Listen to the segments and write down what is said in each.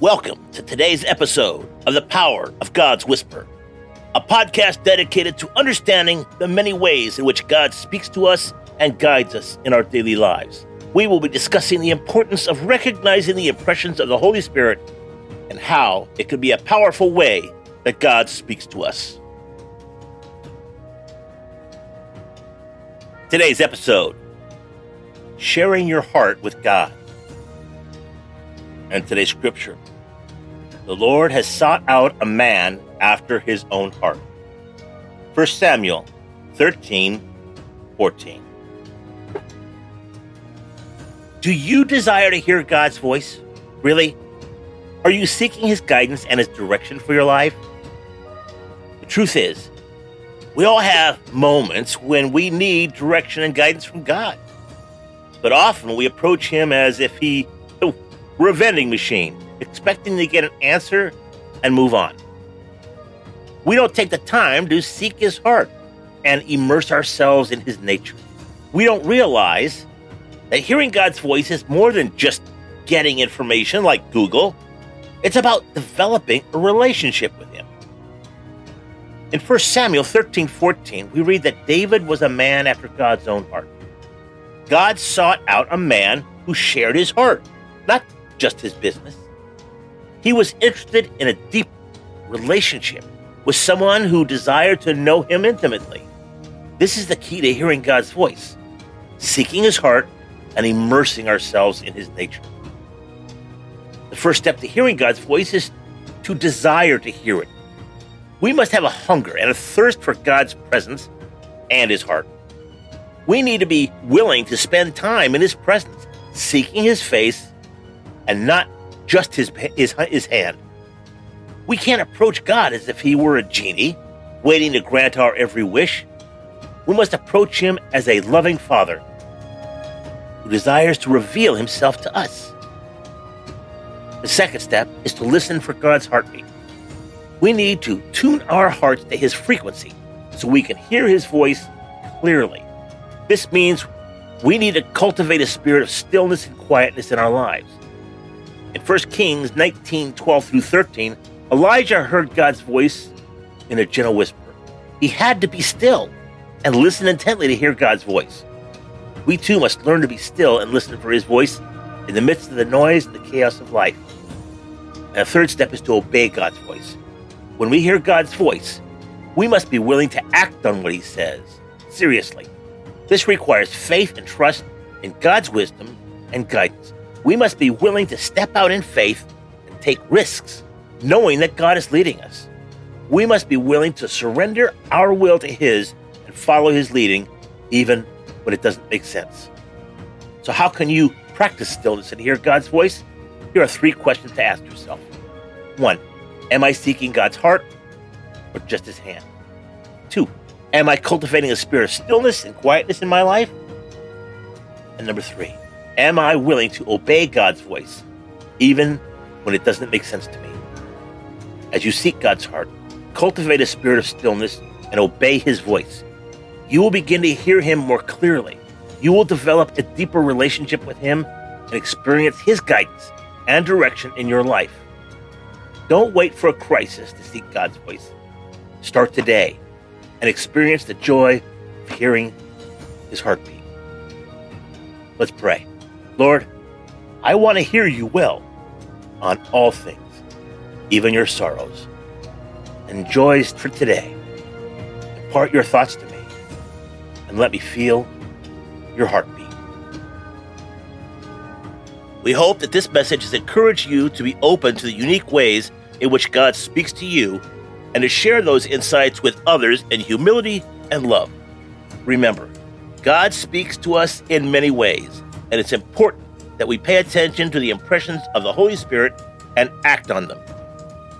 Welcome to today's episode of The Power of God's Whisper, a podcast dedicated to understanding the many ways in which God speaks to us and guides us in our daily lives. We will be discussing the importance of recognizing the impressions of the Holy Spirit and how it can be a powerful way that God speaks to us. Today's episode Sharing Your Heart with God. And today's scripture The Lord has sought out a man after his own heart. 1 Samuel 13 14. Do you desire to hear God's voice? Really? Are you seeking his guidance and his direction for your life? The truth is, we all have moments when we need direction and guidance from God. But often we approach him as if he were a vending machine, expecting to get an answer and move on. We don't take the time to seek his heart and immerse ourselves in his nature. We don't realize that hearing God's voice is more than just getting information like Google. It's about developing a relationship with him. In 1 Samuel 13 14, we read that David was a man after God's own heart. God sought out a man who shared his heart, not just his business. He was interested in a deep relationship with someone who desired to know him intimately. This is the key to hearing God's voice, seeking his heart and immersing ourselves in his nature. The first step to hearing God's voice is to desire to hear it. We must have a hunger and a thirst for God's presence and His heart. We need to be willing to spend time in His presence, seeking His face and not just His, his, his hand. We can't approach God as if He were a genie, waiting to grant our every wish. We must approach Him as a loving Father who desires to reveal Himself to us. The second step is to listen for God's heartbeat we need to tune our hearts to his frequency so we can hear his voice clearly. This means we need to cultivate a spirit of stillness and quietness in our lives. In 1 Kings 19 12 through 13, Elijah heard God's voice in a gentle whisper. He had to be still and listen intently to hear God's voice. We too must learn to be still and listen for his voice in the midst of the noise and the chaos of life. And a third step is to obey God's voice. When we hear God's voice, we must be willing to act on what He says. Seriously. This requires faith and trust in God's wisdom and guidance. We must be willing to step out in faith and take risks, knowing that God is leading us. We must be willing to surrender our will to His and follow His leading, even when it doesn't make sense. So, how can you practice stillness and hear God's voice? Here are three questions to ask yourself. One, Am I seeking God's heart or just his hand? Two, am I cultivating a spirit of stillness and quietness in my life? And number three, am I willing to obey God's voice even when it doesn't make sense to me? As you seek God's heart, cultivate a spirit of stillness and obey his voice. You will begin to hear him more clearly. You will develop a deeper relationship with him and experience his guidance and direction in your life. Don't wait for a crisis to seek God's voice. Start today and experience the joy of hearing his heartbeat. Let's pray. Lord, I want to hear you well on all things, even your sorrows and joys for today. Impart your thoughts to me and let me feel your heartbeat. We hope that this message has encouraged you to be open to the unique ways in which God speaks to you and to share those insights with others in humility and love. Remember, God speaks to us in many ways, and it's important that we pay attention to the impressions of the Holy Spirit and act on them.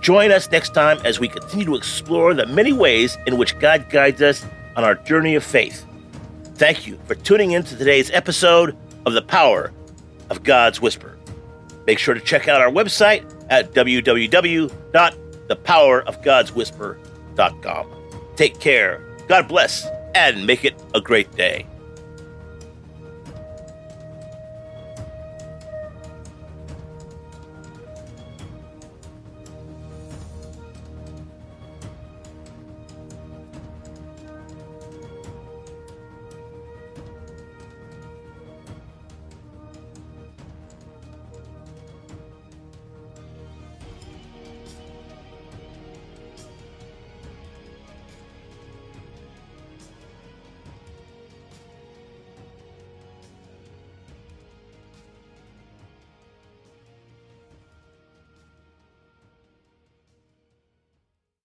Join us next time as we continue to explore the many ways in which God guides us on our journey of faith. Thank you for tuning in to today's episode of The Power of God's Whisper. Make sure to check out our website at www.thepowerofgodswhisper.com. Take care, God bless, and make it a great day.